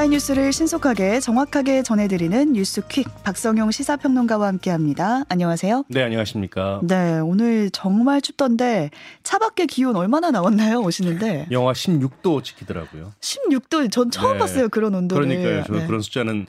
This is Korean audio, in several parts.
감사의 뉴스를 신속하게 정확하게 전해드리는 뉴스퀵 박성용 시사평론가와 함께합니다. 안녕하세요. 네, 안녕하십니까. 네, 오늘 정말 춥던데 차 밖에 기온 얼마나 나왔나요? 오시는데 영하 16도 찍히더라고요. 16도 전 처음 네. 봤어요 그런 온도를. 그러니까요. 저 네. 그런 숫자는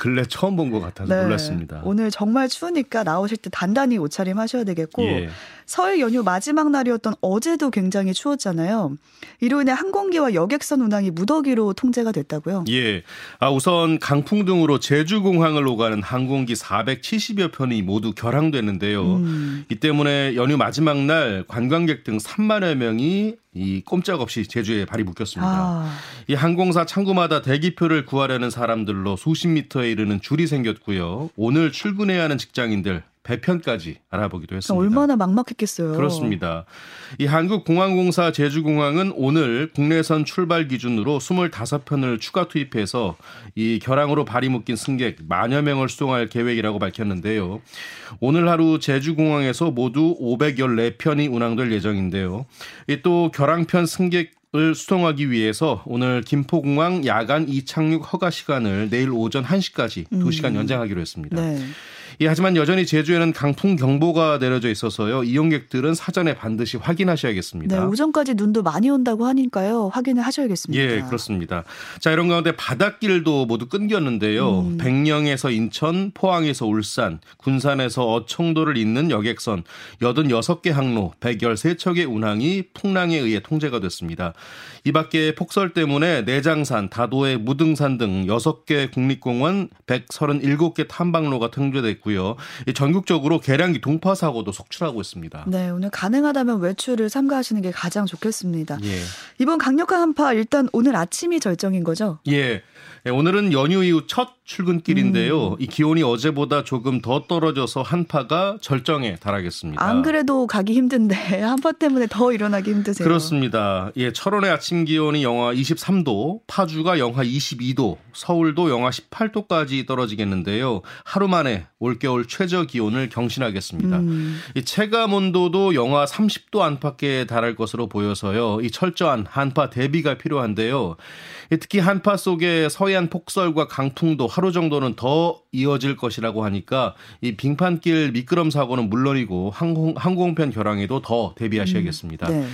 근래 처음 본 것 같아서 네. 놀랐습니다. 오늘 정말 추우니까 나오실 때 단단히 옷차림 하셔야 되겠고 예. 설 연휴 마지막 날이었던 어제도 굉장히 추웠잖아요. 이로 인해 항공기와 여객선 운항이 무더기로 통제가 됐다고요. 예. 아, 우선 강풍 등으로 제주 공항을 오가는 항공기 470여 편이 모두 결항됐는데요. 음. 이 때문에 연휴 마지막 날 관광객 등 3만여 명이 이 꼼짝없이 제주에 발이 묶였습니다. 아, 이 항공사 창구마다 대기표를 구하려는 사람들로 수십 미터에 이르는 줄이 생겼고요. 오늘 출근해야 하는 직장인들 배편까지 알아보기도 했습니다. 얼마나 막막했겠어요. 그렇습니다. 이 한국공항공사 제주공항은 오늘 국내선 출발 기준으로 25편을 추가 투입해서 이 결항으로 발이 묶인 승객 만여 명을 수송할 계획이라고 밝혔는데요. 오늘 하루 제주공항에서 모두 514편이 운항될 예정인데요. 이또 결항편 승객 을 수송하기 위해서 오늘 김포공항 야간 이착륙 허가 시간을 내일 오전 1시까지 2시간 연장하기로 했습니다. 네. 예, 하지만 여전히 제주에는 강풍 경보가 내려져 있어서요. 이용객들은 사전에 반드시 확인하셔야겠습니다. 네, 오전까지 눈도 많이 온다고 하니까요. 확인을 하셔야겠습니다. 예, 그렇습니다. 자, 이런 가운데 바닷길도 모두 끊겼는데요. 음. 백령에서 인천, 포항에서 울산, 군산에서 어청도를 잇는 여객선 86개 항로 113척의 운항이 풍랑에 의해 통제가 됐습니다. 이 밖에 폭설 때문에 내장산, 다도해 무등산 등 6개 국립공원 137개 탐방로가 통제됐고요. 이 전국적으로 계량기 동파 사고도 속출하고 있습니다. 네, 오늘 가능하다면 외출을 삼가하시는 게 가장 좋겠습니다. 예. 이번 강력한 한파 일단 오늘 아침이 절정인 거죠? 예. 예, 오늘은 연휴 이후 첫 음. 출근길인데요. 이 기온이 어제보다 조금 더 떨어져서 한파가 절정에 달하겠습니다. 안 그래도 가기 힘든데 한파 때문에 더 일어나기 힘드세요. 그렇습니다. 예, 철원의 아침 기온이 영하 23도, 파주가 영하 22도, 서울도 영하 18도까지 떨어지겠는데요. 하루 만에 올겨울 최저 기온을 경신하겠습니다. 음. 이 체감 온도도 영하 30도 안팎에 달할 것으로 보여서요. 이 철저한 한파 대비가 필요한데요. 이 특히 한파 속에 서해안 폭설과 강풍도 하루 정도는 더 이어질 것이라고 하니까 이 빙판길 미끄럼 사고는 물론이고 항공, 항공편 결항에도 더 대비하셔야겠습니다. 네.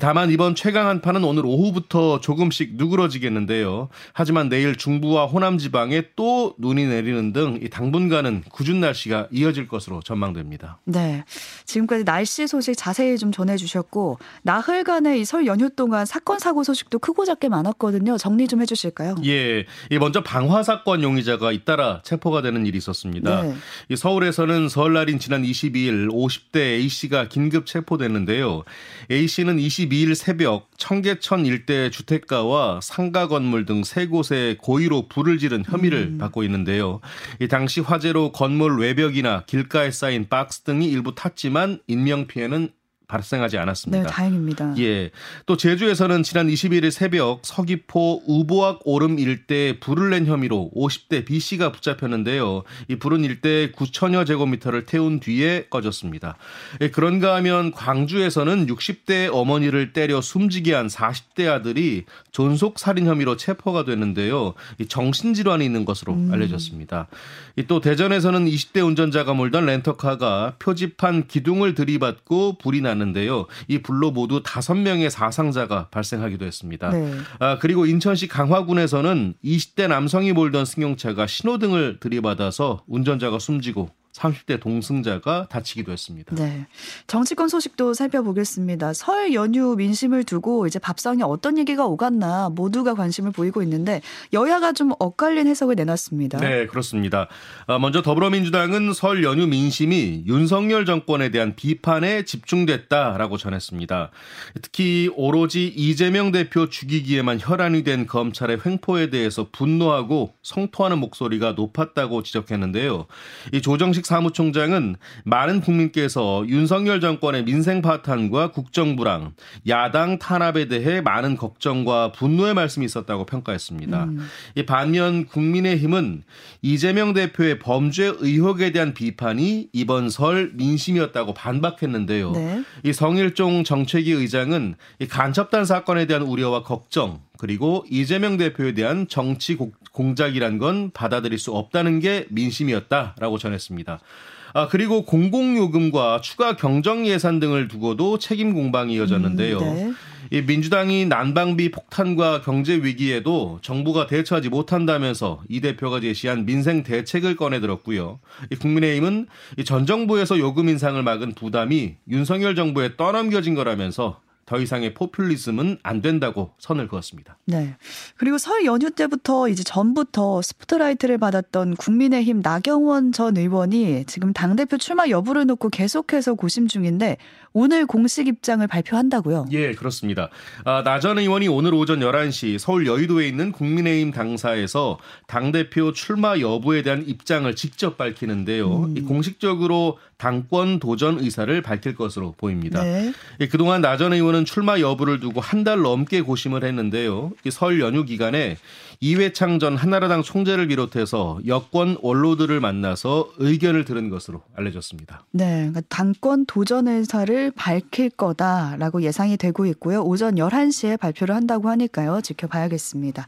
다만 이번 최강 한파는 오늘 오후부터 조금씩 누그러지겠는데요. 하지만 내일 중부와 호남 지방에 또 눈이 내리는 등이 당분간은 궂은 날씨가 이어질 것으로 전망됩니다. 네. 지금까지 날씨 소식 자세히 좀 전해 주셨고 나흘간의 이 설 연휴 동안 사건 사고 소식도 크고 작게 많았거든요. 정리 좀 해 주실까요? 예, 이 먼저 방화 사건 용의자 가 잇따라 체포가 되는 일이 있었습니다. 네. 이 서울에서는 설날인 지난 22일 50대 A 씨가 긴급 체포됐는데요. A 씨는 22일 새벽 청계천 일대 주택가와 상가 건물 등 세 곳에 고의로 불을 지른 혐의를 음. 받고 있는데요. 이 당시 화재로 건물 외벽이나 길가에 쌓인 박스 등이 일부 탔지만 인명 피해는 발생하지 않았습니다. 네, 다행입니다. 예. 또 제주에서는 지난 21일 새벽 서귀포 우보악 오름 일대에 불을 낸 혐의로 50대 B 씨가 붙잡혔는데요. 이 불은 일대 9천여 제곱미터를 태운 뒤에 꺼졌습니다. 예, 그런가 하면 광주에서는 60대 어머니를 때려 숨지게 한 40대 아들이 존속 살인 혐의로 체포가 됐는데요. 이 정신질환이 있는 것으로 알려졌습니다. 이 또 대전에서는 20대 운전자가 몰던 렌터카가 표지판 기둥을 들이받고 불이 났는데요. 이 불로 모두 5명의 사상자가 발생하기도 했습니다. 네. 아, 그리고 인천시 강화군에서는 20대 남성이 몰던 승용차가 신호등을 들이받아서 운전자가 숨지고 30대 동승자가 다치기도 했습니다. 네. 정치권 소식도 살펴보겠습니다. 설 연휴 민심을 두고 이제 밥상에 어떤 얘기가 오갔나 모두가 관심을 보이고 있는데 여야가 좀 엇갈린 해석을 내놨습니다. 네, 그렇습니다. 아, 먼저 더불어민주당은 설 연휴 민심이 윤석열 정권에 대한 비판에 집중됐다라고 전했습니다. 특히 오로지 이재명 대표 죽이기에만 혈안이 된 검찰의 횡포에 대해서 분노하고 성토하는 목소리가 높았다고 지적했는데요. 이 조정식 김관식 사무총장은 많은 국민께서 윤석열 정권의 민생 파탄과 국정 불황, 야당 탄압에 대해 많은 걱정과 분노의 말씀이 있었다고 평가했습니다. 음. 이 반면 국민의힘은 이재명 대표의 범죄 의혹에 대한 비판이 이번 설 민심이었다고 반박했는데요. 네. 이 성일종 정책위 의장은 이 간첩단 사건에 대한 우려와 걱정 그리고 이재명 대표에 대한 정치 공작이란 건 받아들일 수 없다는 게 민심이었다라고 전했습니다. 아, 그리고 공공요금과 추가 경정 예산 등을 두고도 책임 공방이 이어졌는데요. 음, 네. 이 민주당이 난방비 폭탄과 경제 위기에도 정부가 대처하지 못한다면서 이 대표가 제시한 민생 대책을 꺼내들었고요. 이 국민의힘은 이 전 정부에서 요금 인상을 막은 부담이 윤석열 정부에 떠넘겨진 거라면서 더 이상의 포퓰리즘은 안 된다고 선을 그었습니다. 네. 그리고 설 연휴 때부터 이제 전부터 스포트라이트를 받았던 국민의힘 나경원 전 의원이 지금 당대표 출마 여부를 놓고 계속해서 고심 중인데 오늘 공식 입장을 발표한다고요? 예, 그렇습니다. 아, 나전 의원이 오늘 오전 11시 서울 여의도에 있는 국민의힘 당사에서 당대표 출마 여부에 대한 입장을 직접 밝히는데요. 음. 공식적으로 당권 도전 의사를 밝힐 것으로 보입니다. 네. 그동안 나 전 의원은 출마 여부를 두고 한 달 넘게 고심을 했는데요. 설 연휴 기간에 이회창 전 한나라당 총재를 비롯해서 여권 원로들을 만나서 의견을 들은 것으로 알려졌습니다. 네, 그러니까 당권 도전 의사를 밝힐 거다라고 예상이 되고 있고요. 오전 11시에 발표를 한다고 하니까요. 지켜봐야겠습니다.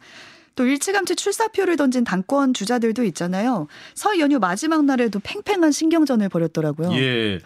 또 일찌감치 출사표를 던진 당권 주자들도 있잖아요. 설 연휴 마지막 날에도 팽팽한 신경전을 벌였더라고요. 예.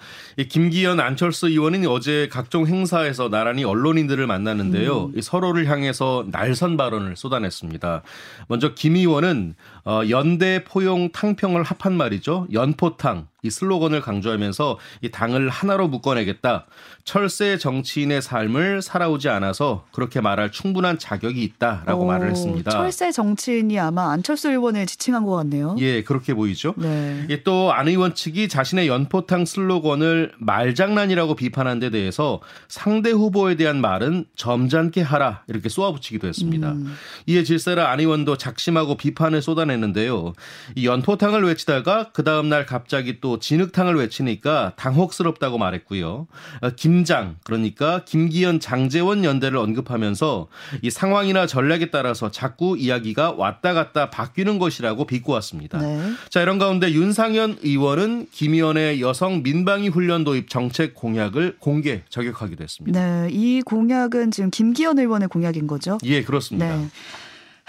김기현 안철수 의원은 어제 각종 행사에서 나란히 언론인들을 만났는데요. 음. 서로를 향해서 날선 발언을 쏟아냈습니다. 먼저 김 의원은 어, 연대 포용 탕평을 합한 말이죠. 연포탕 이 슬로건을 강조하면서 이 당을 하나로 묶어내겠다. 철새 정치인의 삶을 살아오지 않아서 그렇게 말할 충분한 자격이 있다라고 오, 말을 했습니다. 철새 정치인이 아마 안철수 의원을 지칭한 것 같네요. 예, 그렇게 보이죠. 네. 예, 또 안 의원 측이 자신의 연포탕 슬로건을 말장난이라고 비판한 데 대해서 상대 후보에 대한 말은 점잖게 하라 이렇게 쏘아붙이기도 했습니다. 음. 이에 질세라 안 의원도 작심하고 비판을 쏟아냈는데요. 이 연포탕을 외치다가 그 다음 날 갑자기 또또 진흙탕을 외치니까 당혹스럽다고 말했고요. 어, 김장 그러니까 김기현 장재원 연대를 언급하면서 이 상황이나 전략에 따라서 자꾸 이야기가 왔다 갔다 바뀌는 것이라고 비꼬았습니다. 네. 자 이런 가운데 윤상현 의원은 김 의원의 여성 민방위 훈련 도입 정책 공약을 공개 저격하기도 했습니다. 네, 이 공약은 지금 김기현 의원의 공약인 거죠? 예, 그렇습니다. 네.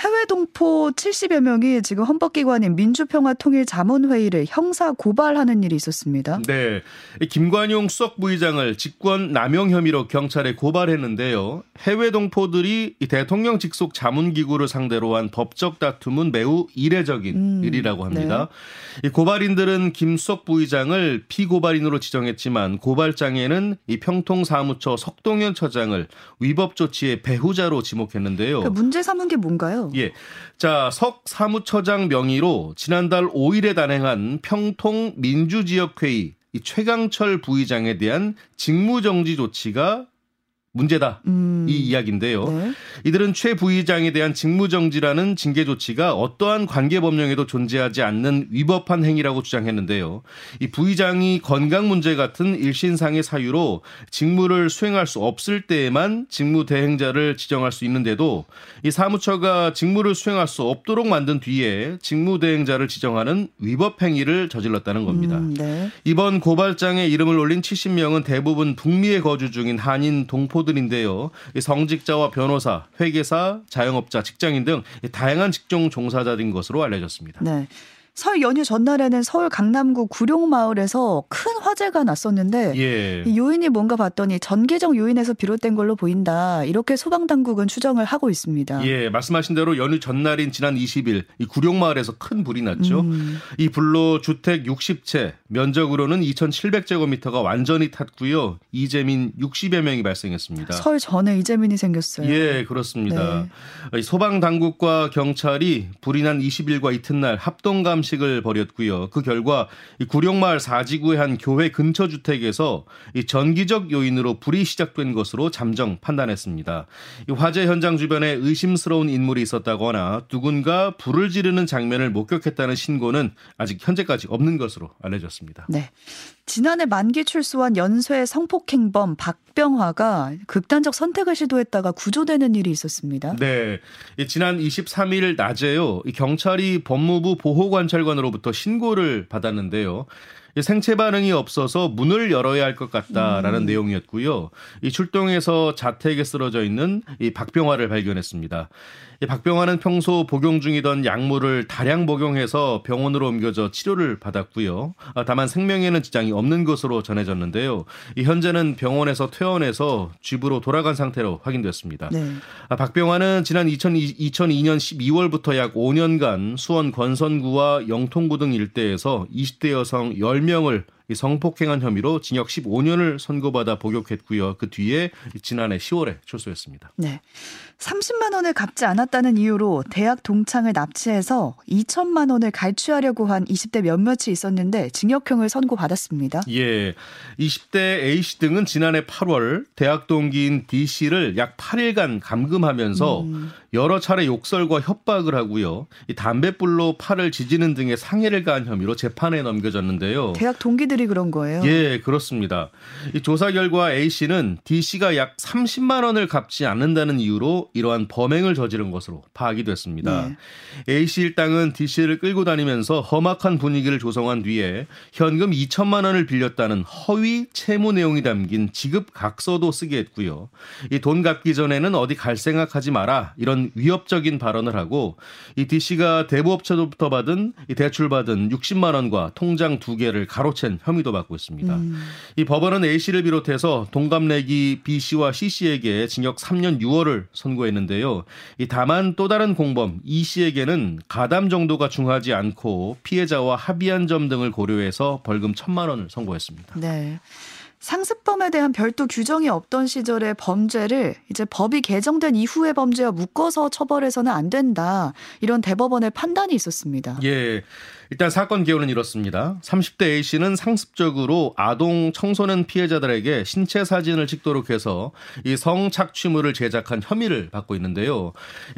해외 동포 70여 명이 지금 헌법기관인 민주평화통일자문회의를 형사 고발하는 일이 있었습니다. 네. 김관용 수석 부의장을 직권 남용 혐의로 경찰에 고발했는데요. 해외 동포들이 대통령 직속 자문기구를 상대로 한 법적 다툼은 매우 이례적인 음, 일이라고 합니다. 네. 이 고발인들은 김 수석 부의장을 피고발인으로 지정했지만 고발장에는 이 평통사무처 석동현 처장을 위법 조치의 배후자로 지목했는데요. 그 문제 삼은 게 뭔가요? 예. 자, 석 사무처장 명의로 지난달 5일에 단행한 평통 민주지역회의 이 최강철 부의장에 대한 직무정지 조치가 문제다. 음. 이 이야기인데요. 네. 이들은 최 부의장에 대한 직무정지라는 징계 조치가 어떠한 관계 법령에도 존재하지 않는 위법한 행위라고 주장했는데요. 이 부의장이 건강 문제 같은 일신상의 사유로 직무를 수행할 수 없을 때에만 직무 대행자를 지정할 수 있는데도 이 사무처가 직무를 수행할 수 없도록 만든 뒤에 직무 대행자를 지정하는 위법 행위를 저질렀다는 겁니다. 음, 네. 이번 고발장에 이름을 올린 70명은 대부분 북미에 거주 중인 한인 동포 후보들인데요. 성직자와 변호사, 회계사, 자영업자, 직장인 등 다양한 직종 종사자들인 것으로 알려졌습니다. 네. 설 연휴 전날에는 서울 강남구 구룡마을에서 큰 화재가 났었는데 예. 이 요인이 뭔가 봤더니 전개정 요인에서 비롯된 걸로 보인다. 이렇게 소방당국은 추정을 하고 있습니다. 예, 말씀하신 대로 연휴 전날인 지난 20일 이 구룡마을에서 큰 불이 났죠. 음. 이 불로 주택 60채, 면적으로는 2,700제곱미터가 완전히 탔고요. 이재민 60여 명이 발생했습니다. 설 전에 이재민이 생겼어요. 예, 그렇습니다. 네. 소방당국과 경찰이 불이 난 20일과 이튿날 합동감 살인함식을 벌였고요. 그 결과 이 구룡마을 사지구의 한 교회 근처 주택에서 이 전기적 요인으로 불이 시작된 것으로 잠정 판단했습니다. 이 화재 현장 주변에 의심스러운 인물이 있었다거나 누군가 불을 지르는 장면을 목격했다는 신고는 아직 현재까지 없는 것으로 알려졌습니다. 네. 지난해 만기 출소한 연쇄 성폭행범 박병화가 극단적 선택을 시도했다가 구조되는 일이 있었습니다. 네. 지난 23일 낮에요. 경찰이 법무부 보호관 찰관으로부터 신고를 받았는데요. 생체 반응이 없어서 문을 열어야 할 것 같다라는 음. 내용이었고요. 이 출동해서 자택에 쓰러져 있는 이 박병화를 발견했습니다. 이 박병화는 평소 복용 중이던 약물을 다량 복용해서 병원으로 옮겨져 치료를 받았고요. 아, 다만 생명에는 지장이 없는 것으로 전해졌는데요. 이 현재는 병원에서 퇴원해서 집으로 돌아간 상태로 확인됐습니다. 네. 아, 박병화는 지난 2002, 2002년 12월부터 약 5년간 수원 권선구와 영통구 등 일대에서 20대 여성 10명을 성폭행한 혐의로 징역 15년을 선고받아 복역했고요. 그 뒤에 지난해 10월에 출소했습니다. 네. 30만 원을 갚지 않았다는 이유로 대학 동창을 납치해서 2천만 원을 갈취하려고 한 20대 몇몇이 있었는데 징역형을 선고받았습니다. 예. 20대 A씨 등은 지난해 8월 대학 동기인 D씨를 약 8일간 감금하면서 음. 여러 차례 욕설과 협박을 하고요. 이 담배불로 팔을 지지는 등의 상해를 가한 혐의로 재판에 넘겨졌는데요. 대학 동기들이 그런 거예요? 예, 그렇습니다. 이 조사 결과 A 씨는 D 씨가 약 30만 원을 갚지 않는다는 이유로 이러한 범행을 저지른 것으로 파악이 됐습니다. 네. A 씨 일당은 D 씨를 끌고 다니면서 험악한 분위기를 조성한 뒤에 현금 2천만 원을 빌렸다는 허위 채무 내용이 담긴 지급 각서도 쓰게 했고요. 이 돈 갚기 전에는 어디 갈 생각하지 마라 이런 위협적인 발언을 하고 이 D 씨가 대부업체로부터 받은 이 대출 받은 60만 원과 통장 두 개를 가로챈 혐의도 받고 있습니다. 음. 이 법원은 A 씨를 비롯해서 동갑내기 B 씨와 C 씨에게 징역 3년 6월을 선고했는데요. 이 다만 또 다른 공범 E 씨에게는 가담 정도가 중하지 않고 피해자와 합의한 점 등을 고려해서 벌금 1천만 원을 선고했습니다. 네. 상습범에 대한 별도 규정이 없던 시절의 범죄를 이제 법이 개정된 이후의 범죄와 묶어서 처벌해서는 안 된다. 이런 대법원의 판단이 있었습니다. 예. 일단 사건 개요는 이렇습니다. 30대 A씨는 상습적으로 아동 청소년 피해자들에게 신체 사진을 찍도록 해서 이 성착취물을 제작한 혐의를 받고 있는데요.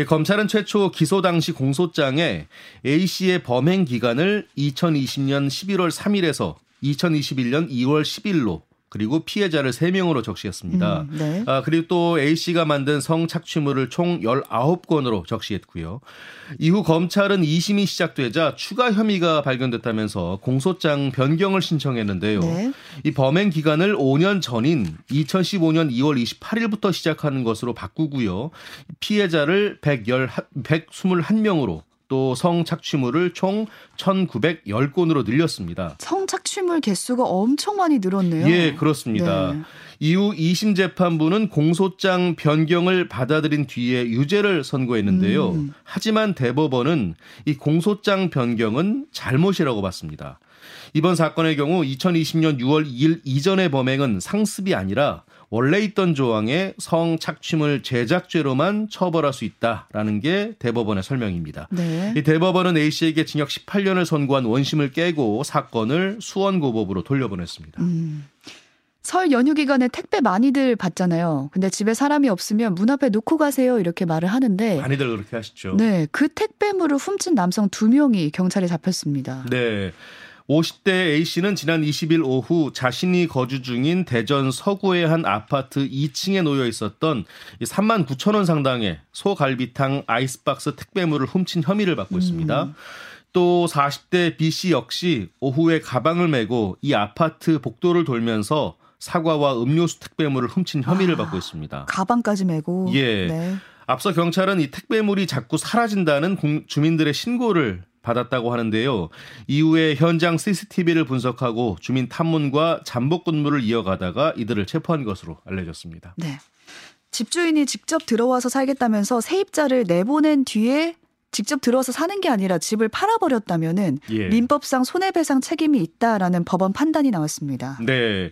검찰은 최초 기소 당시 공소장에 A씨의 범행 기간을 2020년 11월 3일에서 2021년 2월 10일로 그리고 피해자를 3명으로 적시했습니다. 음, 네. 아, 그리고 또 A씨가 만든 성착취물을 총 19건으로 적시했고요. 이후 검찰은 2심이 시작되자 추가 혐의가 발견됐다면서 공소장 변경을 신청했는데요. 네. 이 범행 기간을 5년 전인 2015년 2월 28일부터 시작하는 것으로 바꾸고요. 피해자를 110, 121명으로 또 성착취물을 총 1,910건으로 늘렸습니다. 성착취물 개수가 엄청 많이 늘었네요. 예, 그렇습니다. 네. 이후 2심 재판부는 공소장 변경을 받아들인 뒤에 유죄를 선고했는데요. 음. 하지만 대법원은 이 공소장 변경은 잘못이라고 봤습니다. 이번 사건의 경우 2020년 6월 2일 이전의 범행은 상습이 아니라 원래 있던 조항에 성 착취물 제작죄로만 처벌할 수 있다라는 게 대법원의 설명입니다. 네. 이 대법원은 A 씨에게 징역 18년을 선고한 원심을 깨고 사건을 수원고법으로 돌려보냈습니다. 음. 설 연휴 기간에 택배 많이들 받잖아요. 근데 집에 사람이 없으면 문 앞에 놓고 가세요 이렇게 말을 하는데 많이들 그렇게 하시죠. 네, 그 택배물을 훔친 남성 두 명이 경찰에 잡혔습니다. 네. 50대 A씨는 지난 20일 오후 자신이 거주 중인 대전 서구의 한 아파트 2층에 놓여 있었던 3만 9천 원 상당의 소갈비탕 아이스박스 택배물을 훔친 혐의를 받고 있습니다. 음. 또 40대 B씨 역시 오후에 가방을 메고 이 아파트 복도를 돌면서 사과와 음료수 택배물을 훔친 혐의를 아, 받고 있습니다. 가방까지 메고. 예. 네. 앞서 경찰은 이 택배물이 자꾸 사라진다는 주민들의 신고를 받았다고 하는데요. 이후에 현장 CCTV를 분석하고 주민 탐문과 잠복 근무를 이어가다가 이들을 체포한 것으로 알려졌습니다. 네. 집주인이 직접 들어와서 살겠다면서 세입자를 내보낸 뒤에 직접 들어와서 사는 게 아니라 집을 팔아버렸다면은 예. 민법상 손해배상 책임이 있다라는 법원 판단이 나왔습니다. 네.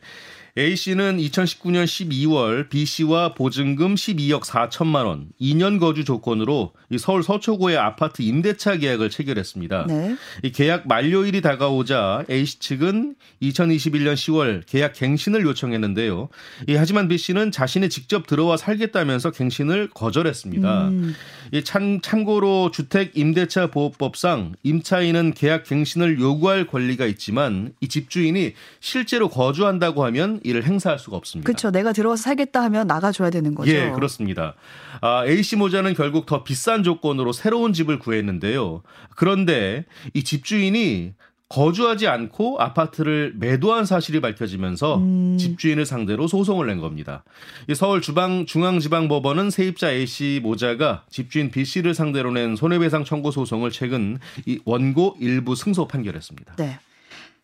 A 씨는 2019년 12월 B 씨와 보증금 12억 4천만 원, 2년 거주 조건으로 서울 서초구의 아파트 임대차 계약을 체결했습니다. 네. 이 계약 만료일이 다가오자 A 씨 측은 2021년 10월 계약 갱신을 요청했는데요. 이 하지만 B 씨는 자신이 직접 들어와 살겠다면서 갱신을 거절했습니다. 음. 이 참, 참고로 주택 임대차 보호법상 임차인은 계약 갱신을 요구할 권리가 있지만 이 집주인이 실제로 거주한다고 하면 이를 행사할 수가 없습니다. 그렇죠. 내가 들어와서 살겠다 하면 나가줘야 되는 거죠. 예, 그렇습니다. 아, A씨 모자는 결국 더 비싼 조건으로 새로운 집을 구했는데요. 그런데 이 집주인이 거주하지 않고 아파트를 매도한 사실이 밝혀지면서 음. 집주인을 상대로 소송을 낸 겁니다. 서울 주방 중앙지방법원은 세입자 A 씨 모자가 집주인 B 씨를 상대로 낸 손해배상 청구 소송을 최근 이 원고 일부 승소 판결했습니다. 네.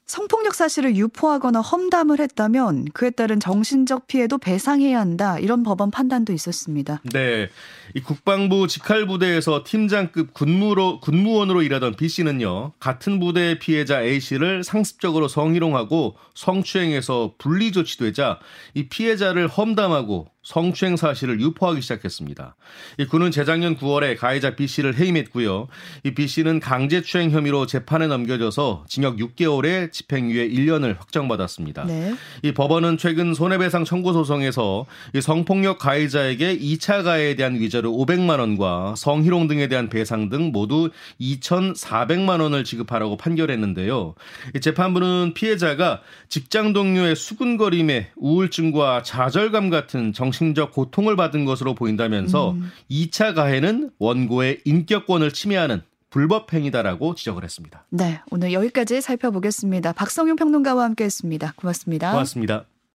성폭력 사실을 유포하거나 험담을 했다면 그에 따른 정신적 피해도 배상해야 한다. 이런 법원 판단도 있었습니다. 네. 이 국방부 직할 부대에서 팀장급 군무로, 군무원으로 일하던 B 씨는요, 같은 부대의 피해자 A 씨를 상습적으로 성희롱하고 성추행해서 분리 조치되자 이 피해자를 험담하고 성추행 사실을 유포하기 시작했습니다. 이 군은 재작년 9월에 가해자 B 씨를 해임했고요. 이 B 씨는 강제추행 혐의로 재판에 넘겨져서 징역 6개월에 집행유예 1년을 확정받았습니다. 네. 이 법원은 최근 손해배상 청구 소송에서 이 성폭력 가해자에게 2차 가해에 대한 위자료 500만 원과 성희롱 등에 대한 배상 등 모두 2,400만 원을 지급하라고 판결했는데요. 이 재판부는 피해자가 직장 동료의 수근거림에 우울증과 좌절감 같은 정신 정신적 고통을 받은 것으로 보인다면서 음. 2차 가해는 원고의 인격권을 침해하는 불법 행위다라고 지적을 했습니다. 네, 오늘 여기까지 살펴보겠습니다. 박성용 평론가와 함께했습니다. 고맙습니다. 고맙습니다.